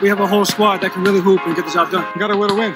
We have a whole squad that can really hoop and get the job done. You gotta win a win.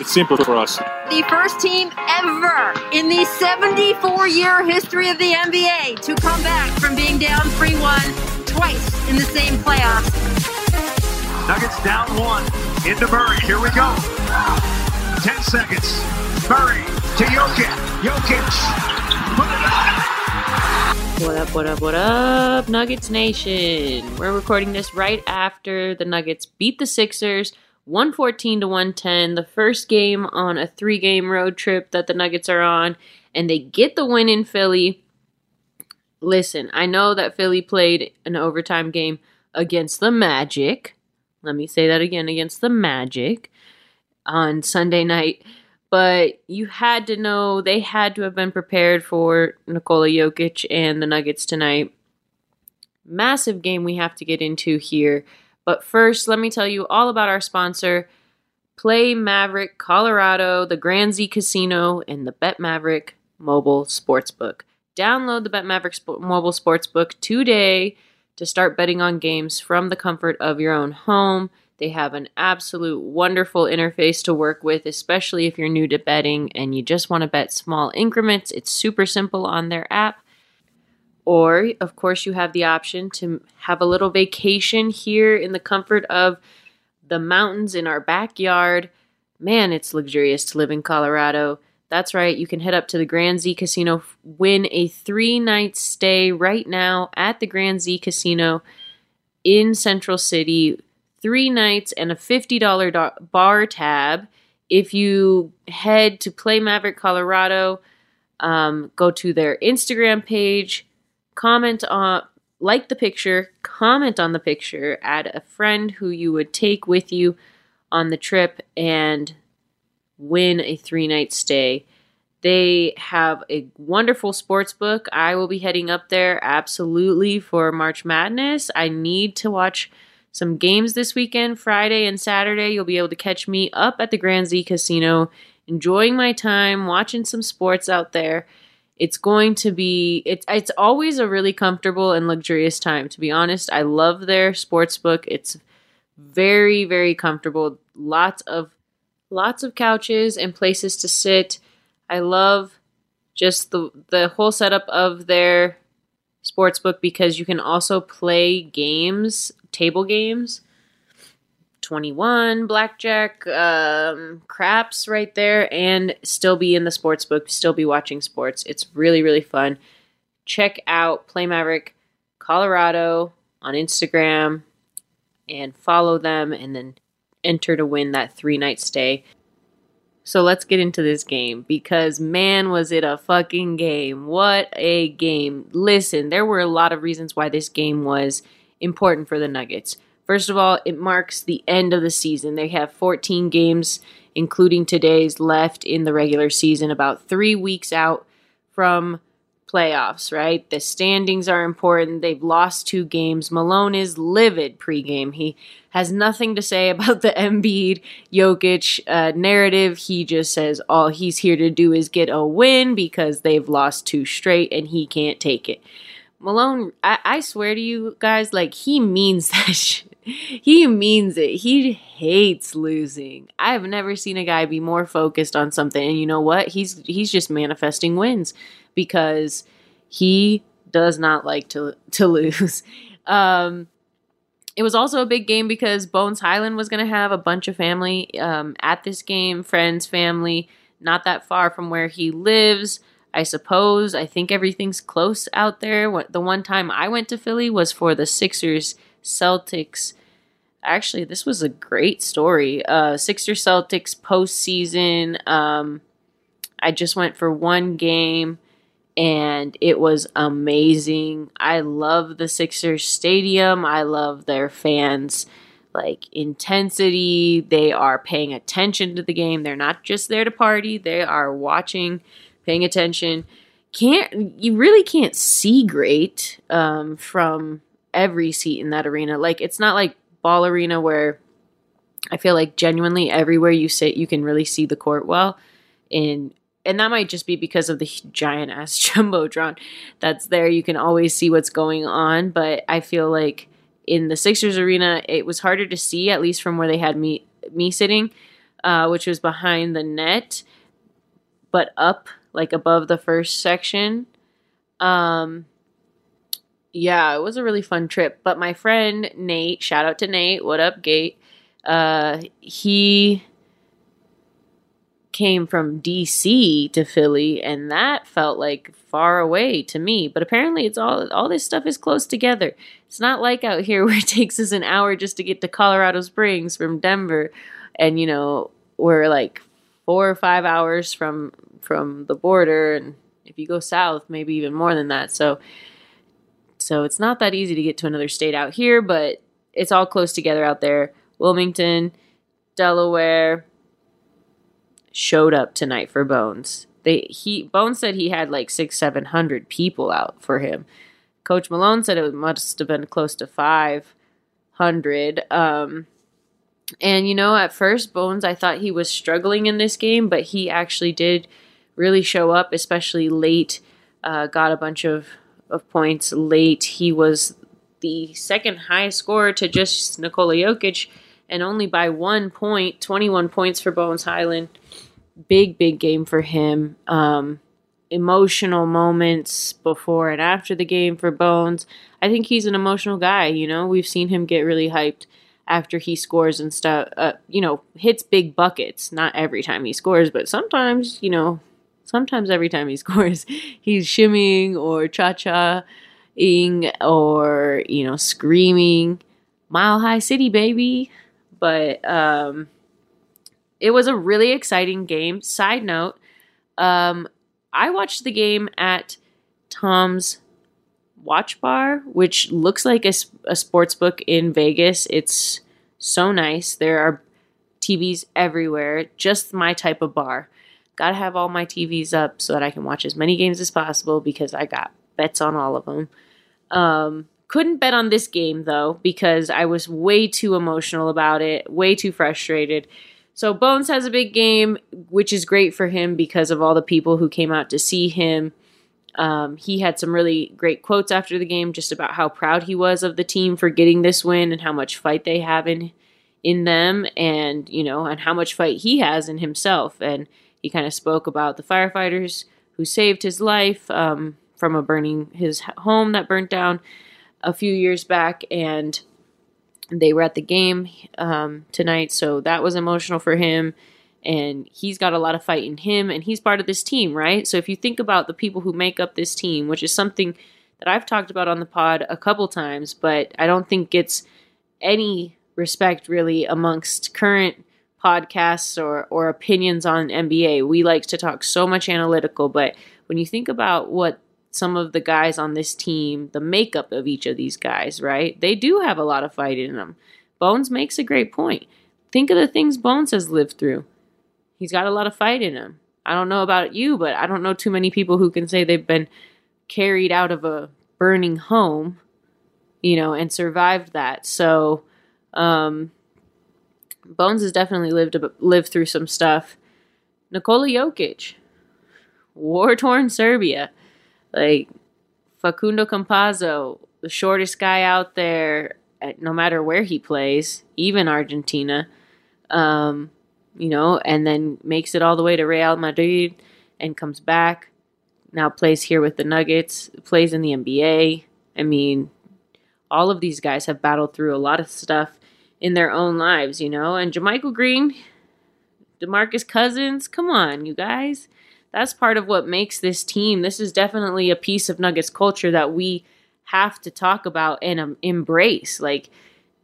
It's simple for us. The first team ever in the 74 year history of the NBA to come back from being down 3 1 twice in the same playoffs. Nuggets down one. Into Murray. Here we go. 10 seconds. Murray to Jokic. Jokic. Put it up. What up, what up, what up, Nuggets Nation? We're recording this right after the Nuggets beat the Sixers 114 to 110, the first game on a three game road trip that the Nuggets are on, and they get the win in Philly. Listen, I know that Philly played an overtime game against the Magic. Let me say that again against the Magic on Sunday night but you had to know they had to have been prepared for Nikola Jokic and the Nuggets tonight. Massive game we have to get into here. But first, let me tell you all about our sponsor, Play Maverick Colorado, the Grand Z Casino, and the Bet Maverick mobile sportsbook. Download the Bet Maverick Sp- mobile sportsbook today to start betting on games from the comfort of your own home. They have an absolute wonderful interface to work with, especially if you're new to betting and you just want to bet small increments. It's super simple on their app. Or, of course, you have the option to have a little vacation here in the comfort of the mountains in our backyard. Man, it's luxurious to live in Colorado. That's right, you can head up to the Grand Z Casino, win a three night stay right now at the Grand Z Casino in Central City three nights and a $50 bar tab. If you head to Play Maverick Colorado, um, go to their Instagram page, comment on, like the picture, comment on the picture, add a friend who you would take with you on the trip, and win a three night stay. They have a wonderful sports book. I will be heading up there absolutely for March Madness. I need to watch some games this weekend, Friday and Saturday. You'll be able to catch me up at the Grand Z Casino, enjoying my time, watching some sports out there. It's going to be it's it's always a really comfortable and luxurious time. To be honest, I love their sports book. It's very very comfortable. Lots of lots of couches and places to sit. I love just the the whole setup of their sportsbook because you can also play games table games. 21 blackjack um, craps right there and still be in the sports book still be watching sports. It's really really fun. Check out play maverick colorado on instagram and follow them and then enter to win that three night stay so let's get into this game because man was it a fucking game what a game listen there were a lot of reasons why this game was important for the Nuggets. First of all, it marks the end of the season. They have 14 games, including today's, left in the regular season, about three weeks out from playoffs, right? The standings are important. They've lost two games. Malone is livid pregame. He has nothing to say about the Embiid Jokic uh, narrative. He just says all he's here to do is get a win because they've lost two straight and he can't take it. Malone, I, I swear to you guys, like he means that shit. He means it. He hates losing. I have never seen a guy be more focused on something. And you know what? He's he's just manifesting wins because he does not like to to lose. Um, it was also a big game because Bones Hyland was going to have a bunch of family um, at this game, friends, family, not that far from where he lives. I suppose. I think everything's close out there. The one time I went to Philly was for the Sixers Celtics. Actually, this was a great story. Uh, Sixers Celtics postseason. Um, I just went for one game and it was amazing. I love the Sixers stadium. I love their fans. like intensity. They are paying attention to the game. They're not just there to party. They are watching, paying attention. Can't you really can't see great um, from every seat in that arena? Like it's not like ball arena where I feel like genuinely everywhere you sit you can really see the court well. And and that might just be because of the giant ass jumbotron that's there. You can always see what's going on, but I feel like in the Sixers arena, it was harder to see, at least from where they had me me sitting, uh, which was behind the net, but up like above the first section. Um, yeah, it was a really fun trip. But my friend Nate, shout out to Nate, what up, Gate? Uh, he came from DC to Philly, and that felt like far away to me. But apparently, it's all all this stuff is close together. It's not like out here where it takes us an hour just to get to Colorado Springs from Denver, and you know we're like four or five hours from from the border, and if you go south, maybe even more than that. So, so it's not that easy to get to another state out here, but it's all close together out there. Wilmington, Delaware showed up tonight for Bones. They he Bones said he had like six seven hundred people out for him. Coach Malone said it must have been close to five hundred. Um, and you know, at first Bones, I thought he was struggling in this game, but he actually did really show up, especially late. Uh, got a bunch of of points late. He was the second highest scorer to just Nikola Jokic, and only by one point, 21 points for Bones Hyland. big, big game for him. Um, emotional moments before and after the game for Bones. I think he's an emotional guy. You know, we've seen him get really hyped after he scores and stuff. Uh, you know, hits big buckets. Not every time he scores, but sometimes, you know, sometimes every time he scores, he's shimmying or cha cha ing or, you know, screaming, Mile High City, baby. But, um, it was a really exciting game. Side note, um, I watched the game at Tom's Watch Bar, which looks like a, a sports book in Vegas. It's so nice. There are TVs everywhere, just my type of bar. Gotta have all my TVs up so that I can watch as many games as possible because I got bets on all of them. Um, couldn't bet on this game though because I was way too emotional about it, way too frustrated. So Bones has a big game, which is great for him because of all the people who came out to see him. Um, he had some really great quotes after the game, just about how proud he was of the team for getting this win and how much fight they have in in them, and you know, and how much fight he has in himself. And he kind of spoke about the firefighters who saved his life um, from a burning his home that burnt down a few years back, and they were at the game um, tonight, so that was emotional for him. And he's got a lot of fight in him, and he's part of this team, right? So if you think about the people who make up this team, which is something that I've talked about on the pod a couple times, but I don't think gets any respect really amongst current podcasts or, or opinions on NBA. We like to talk so much analytical, but when you think about what some of the guys on this team, the makeup of each of these guys, right? They do have a lot of fight in them. Bones makes a great point. Think of the things Bones has lived through. He's got a lot of fight in him. I don't know about you, but I don't know too many people who can say they've been carried out of a burning home, you know, and survived that. So, um, Bones has definitely lived lived through some stuff. Nikola Jokic, war torn Serbia like Facundo Campazzo, the shortest guy out there, no matter where he plays, even Argentina, um, you know, and then makes it all the way to Real Madrid and comes back. Now plays here with the Nuggets, plays in the NBA. I mean, all of these guys have battled through a lot of stuff in their own lives, you know. And JaMychal Green, DeMarcus Cousins, come on, you guys that's part of what makes this team. This is definitely a piece of Nuggets culture that we have to talk about and um, embrace. Like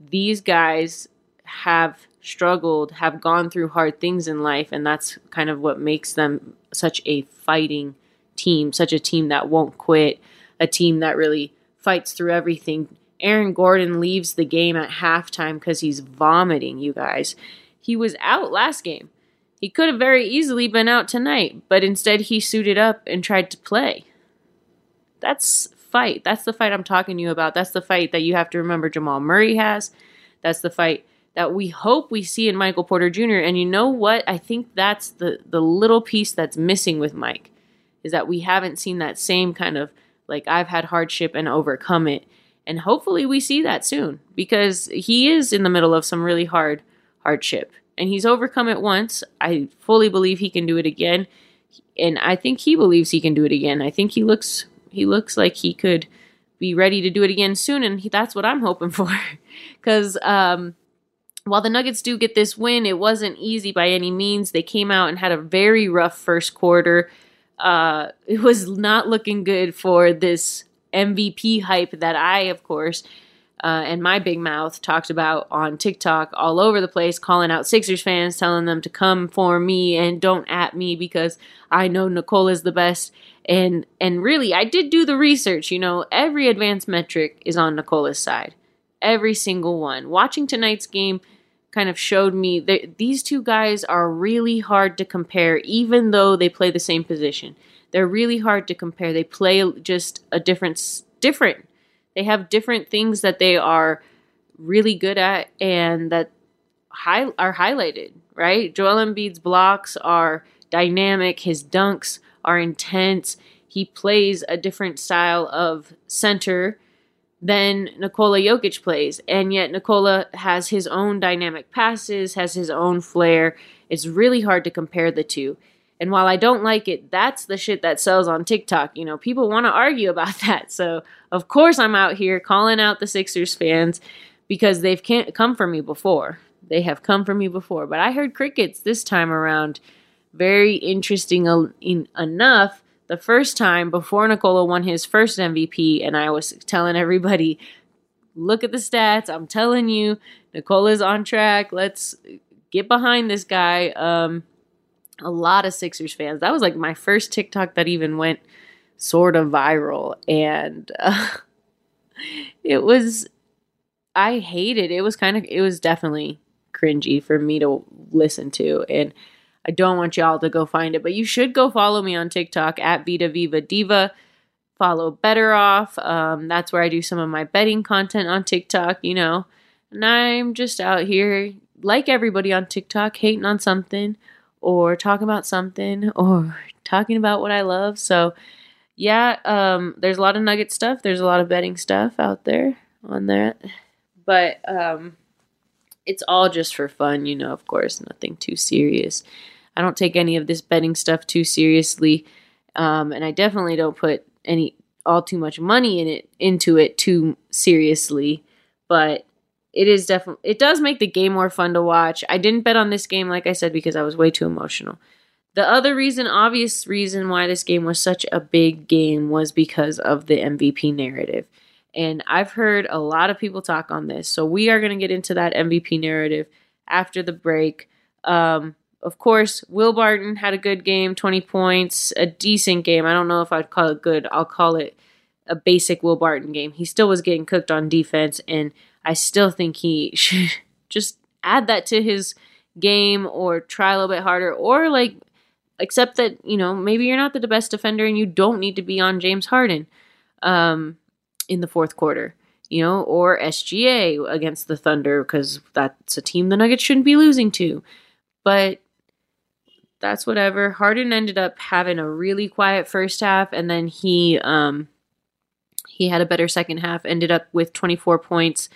these guys have struggled, have gone through hard things in life, and that's kind of what makes them such a fighting team, such a team that won't quit, a team that really fights through everything Aaron Gordon leaves the game at halftime because he's vomiting, you guys. He was out last game. He could have very easily been out tonight, but instead he suited up and tried to play. That's fight. That's the fight I'm talking to you about. That's the fight that you have to remember Jamal Murray has. That's the fight that we hope we see in Michael Porter Jr. And you know what? I think that's the the little piece that's missing with Mike is that we haven't seen that same kind of like I've had hardship and overcome it. And hopefully we see that soon because he is in the middle of some really hard hardship and he's overcome it once. I fully believe he can do it again. And I think he believes he can do it again. I think he looks he looks like he could be ready to do it again soon and he, that's what I'm hoping for. Cuz um while the Nuggets do get this win, it wasn't easy by any means. They came out and had a very rough first quarter. Uh, it was not looking good for this MVP hype that I, of course, uh, and my big mouth talked about on TikTok all over the place, calling out Sixers fans, telling them to come for me and don't at me because I know Nikola is the best. And and really, I did do the research. You know, every advanced metric is on Nikola's side, every single one. Watching tonight's game kind of showed me that these two guys are really hard to compare, even though they play the same position. They're really hard to compare. They play just a different different they have different things that they are really good at and that high, are highlighted, right? Joel Embiid's blocks are dynamic, his dunks are intense. He plays a different style of center than Nikola Jokic plays. And yet Nikola has his own dynamic passes, has his own flair. It's really hard to compare the two. And while I don't like it, that's the shit that sells on TikTok. You know, people want to argue about that. So, of course, I'm out here calling out the Sixers fans because they've can't come for me before. They have come for me before. But I heard crickets this time around. Very interesting enough. The first time before Nikola won his first MVP, and I was telling everybody, look at the stats. I'm telling you, Nikola's on track. Let's get behind this guy. Um, a lot of Sixers fans. That was like my first TikTok that even went sort of viral. And uh, it was, I hated it. was kind of, it was definitely cringy for me to listen to. And I don't want y'all to go find it, but you should go follow me on TikTok at Vita Viva Diva. Follow Better Off. Um, that's where I do some of my betting content on TikTok, you know. And I'm just out here, like everybody on TikTok, hating on something or talking about something or talking about what I love. So, yeah, um, there's a lot of nugget stuff. There's a lot of betting stuff out there on that. But um, it's all just for fun, you know, of course, nothing too serious. I don't take any of this betting stuff too seriously. Um, and I definitely don't put any all too much money in it into it too seriously. But it is definitely it does make the game more fun to watch. I didn't bet on this game like I said because I was way too emotional. The other reason, obvious reason why this game was such a big game was because of the MVP narrative. And I've heard a lot of people talk on this. So we are going to get into that MVP narrative after the break. Um, of course, Will Barton had a good game, 20 points, a decent game. I don't know if I'd call it good. I'll call it a basic Will Barton game. He still was getting cooked on defense and I still think he should just add that to his game or try a little bit harder or like accept that, you know, maybe you're not the best defender and you don't need to be on James Harden um, in the fourth quarter, you know, or SGA against the Thunder because that's a team the Nuggets shouldn't be losing to. But that's whatever. Harden ended up having a really quiet first half and then he um he had a better second half, ended up with 24 points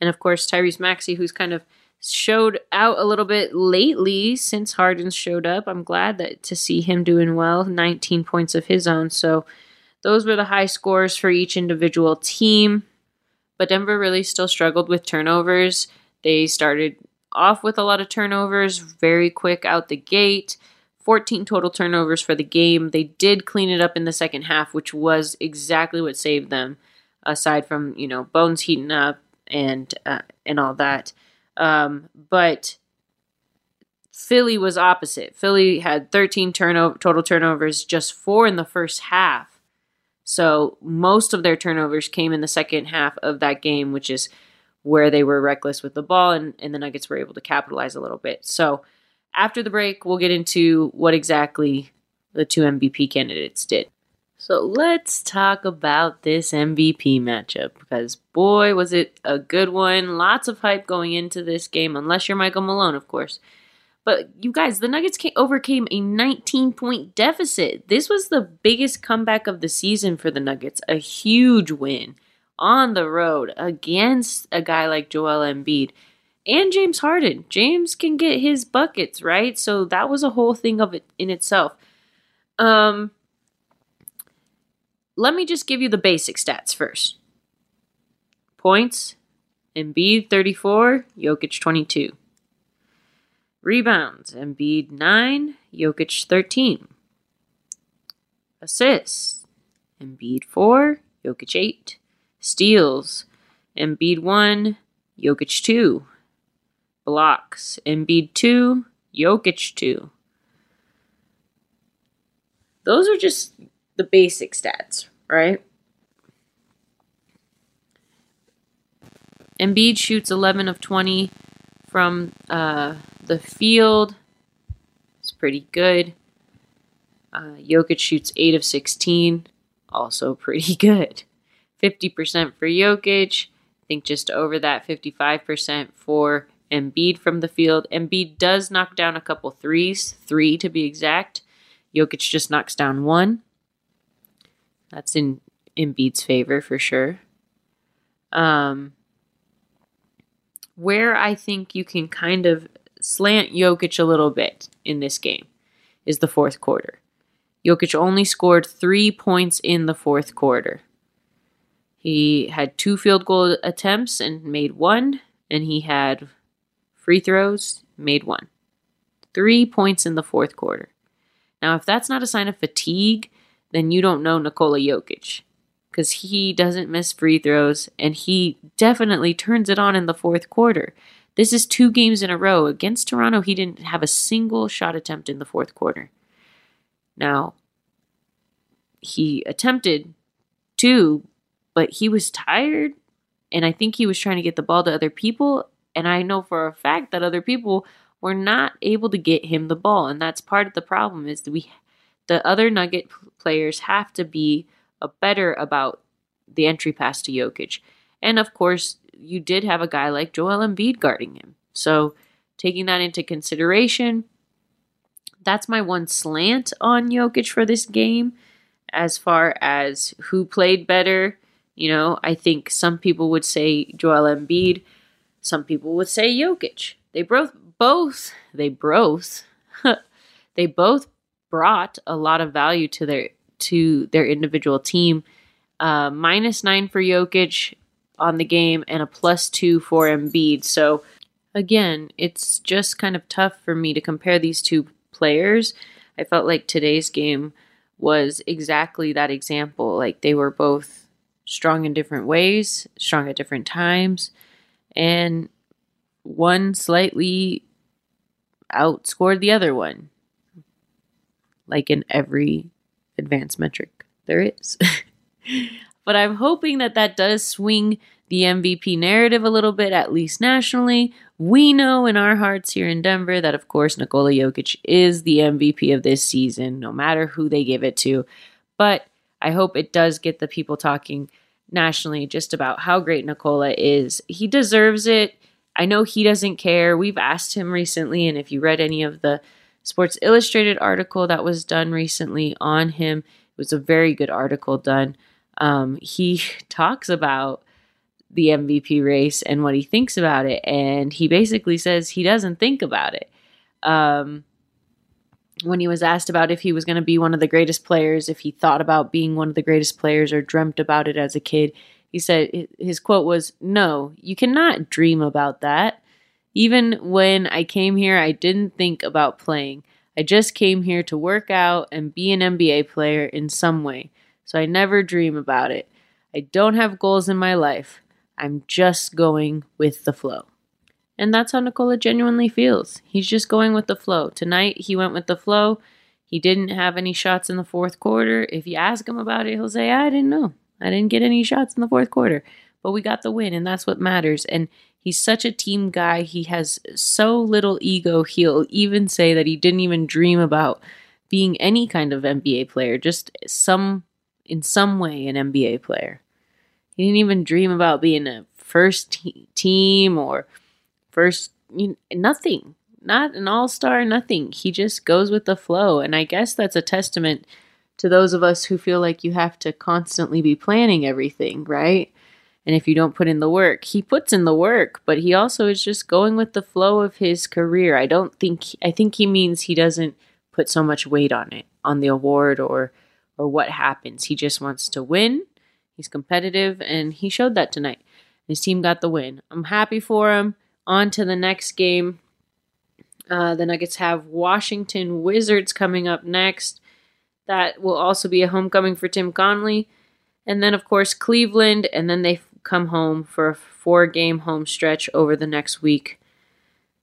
and of course, Tyrese Maxey, who's kind of showed out a little bit lately since Harden's showed up. I'm glad that to see him doing well, 19 points of his own. So those were the high scores for each individual team. But Denver really still struggled with turnovers. They started off with a lot of turnovers, very quick out the gate. 14 total turnovers for the game. They did clean it up in the second half, which was exactly what saved them, aside from, you know, Bones heating up, and uh, and all that. Um, but Philly was opposite. Philly had 13 turnover total turnovers, just four in the first half. So most of their turnovers came in the second half of that game, which is where they were reckless with the ball and, and the Nuggets were able to capitalize a little bit. So after the break, we'll get into what exactly the two MVP candidates did. So let's talk about this MVP matchup because boy, was it a good one. Lots of hype going into this game, unless you're Michael Malone, of course. But you guys, the Nuggets came, overcame a 19 point deficit. This was the biggest comeback of the season for the Nuggets, a huge win on the road against a guy like Joel Embiid and James Harden. James can get his buckets, right? So that was a whole thing of it in itself. Um let me just give you the basic stats first. Points, Embiid 34, Jokic 22. Rebounds, Embiid 9, Jokic 13. Assists, Embiid 4, Jokic 8. Steals, Embiid 1, Jokic 2. Blocks, Embiid 2, Jokic 2. Those are just the basic stats, right? Embiid shoots 11 of 20 from uh, the field. It's pretty good. Uh, Jokic shoots 8 of 16, also pretty good. 50% for Jokic. I think just over that 55% for Embiid from the field. Embiid does knock down a couple threes, three to be exact. Jokic just knocks down one. That's in Embiid's favor for sure. Um, where I think you can kind of slant Jokic a little bit in this game is the fourth quarter. Jokic only scored three points in the fourth quarter. He had two field goal attempts and made one, and he had free throws, made one. Three points in the fourth quarter. Now, if that's not a sign of fatigue, then you don't know Nikola Jokic because he doesn't miss free throws and he definitely turns it on in the fourth quarter. This is two games in a row. Against Toronto, he didn't have a single shot attempt in the fourth quarter. Now, he attempted two, but he was tired and I think he was trying to get the ball to other people. And I know for a fact that other people were not able to get him the ball. And that's part of the problem is that we the other Nugget players have to be a better about the entry pass to Jokic. And of course, you did have a guy like Joel Embiid guarding him. So, taking that into consideration, that's my one slant on Jokic for this game. As far as who played better, you know, I think some people would say Joel Embiid, some people would say Jokic. They both both they both they both brought a lot of value to their to their individual team. Uh, minus nine for Jokic on the game and a plus two for Embiid. So again, it's just kind of tough for me to compare these two players. I felt like today's game was exactly that example. Like they were both strong in different ways, strong at different times, and one slightly outscored the other one like in every advanced metric there is. but I'm hoping that that does swing the MVP narrative a little bit, at least nationally. We know in our hearts here in Denver that, of course, Nikola Jokic is the MVP of this season, no matter who they give it to. But I hope it does get the people talking nationally just about how great Nikola is. He deserves it. I know he doesn't care. We've asked him recently, and if you read any of the Sports Illustrated article that was done recently on him. It was a very good article done. Um, he talks about the MVP race and what he thinks about it, and he basically says he doesn't think about it. Um, when he was asked about if he was going to be one of the greatest players, if he thought about being one of the greatest players or dreamt about it as a kid, he said his quote was, No, you cannot dream about that. Even when I came here, I didn't think about playing. I just came here to work out and be an NBA player in some way, so I never dream about it. I don't have goals in my life. I'm just going with the flow. And that's how Nikola genuinely feels. He's just going with the flow. Tonight, he went with the flow. He didn't have any shots in the fourth quarter. If you ask him about it, he'll say, I didn't know. I didn't get any shots in the fourth quarter. But we got the win, and that's what matters. And he's such a team guy. He has so little ego. He'll even say that he didn't even dream about being any kind of NBA player, just some in some way an NBA player. He didn't even dream about being a first te- team or first you nothing. Not an all-star, nothing. He just goes with the flow, and I guess that's a testament to those of us who feel like you have to constantly be planning everything, right? And if you don't put in the work, he puts in the work, but he also is just going with the flow of his career. I don't think I think he means he doesn't put so much weight on it, on the award or or what happens. He just wants to win. He's competitive and he showed that tonight. His team got the win. I'm happy for him. On to the next game. Uh, the Nuggets have Washington Wizards coming up next. That will also be a homecoming for Tim Connelly. And then, of course, Cleveland. And then they come home for a four game home stretch over the next week.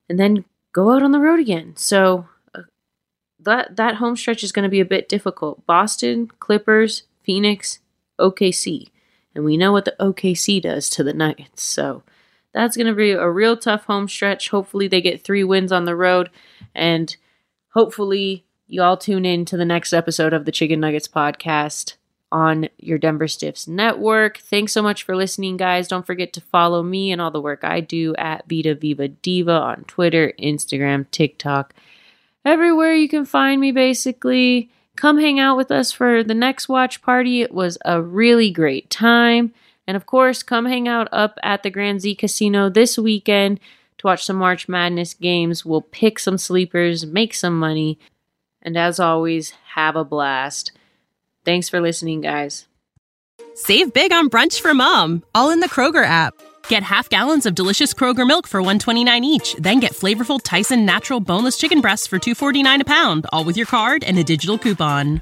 And then go out on the road again. So uh, that, that home stretch is going to be a bit difficult. Boston, Clippers, Phoenix, OKC. And we know what the OKC does to the Nuggets. So that's going to be a real tough home stretch. Hopefully, they get three wins on the road. And hopefully, you all tune in to the next episode of the Chicken Nuggets podcast on your Denver Stiffs network. Thanks so much for listening, guys. Don't forget to follow me and all the work I do at Vita Viva Diva on Twitter, Instagram, TikTok, everywhere you can find me, basically. Come hang out with us for the next watch party. It was a really great time. And of course, come hang out up at the Grand Z Casino this weekend to watch some March Madness games. We'll pick some sleepers, make some money, and as always, have a blast. Thanks for listening, guys. Save big on brunch for mom, all in the Kroger app. Get half gallons of delicious Kroger milk for 129 each, then get flavorful Tyson natural boneless chicken breasts for 249 a pound, all with your card and a digital coupon.